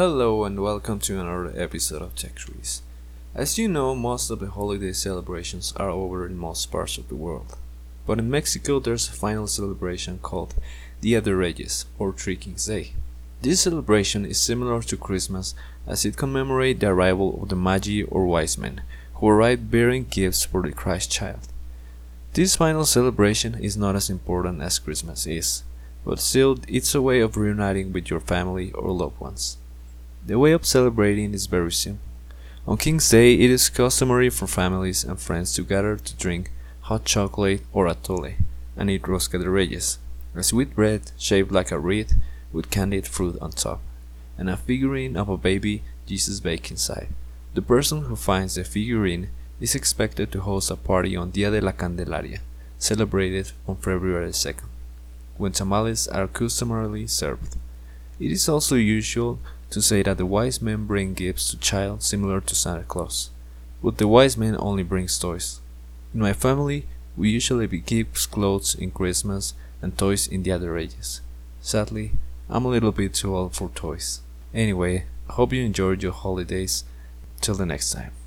Hello and welcome to another episode of Tech Trees. As you know, most of the holiday celebrations are over in most parts of the world. But in Mexico, there's a final celebration called Dia de Reyes, or Three Kings Day. This celebration is similar to Christmas as it commemorates the arrival of the Magi or wise men, who arrived bearing gifts for the Christ child. This final celebration is not as important as Christmas is, but still it's a way of reuniting with your family or loved ones. The way of celebrating is very simple. On King's Day, it is customary for families and friends to gather to drink hot chocolate or atole and eat rosca de reyes, a sweet bread shaped like a wreath with candied fruit on top, and a figurine of a baby Jesus baked inside. The person who finds the figurine is expected to host a party on Dia de la Candelaria, celebrated on February 2nd, when tamales are customarily served. It is also usual to say that the wise men bring gifts to child similar to Santa Claus, but the wise man only brings toys. In my family, we usually give clothes in Christmas and toys in the other ages. Sadly, I'm a little bit too old for toys. Anyway, I hope you enjoyed your holidays. Till the next time.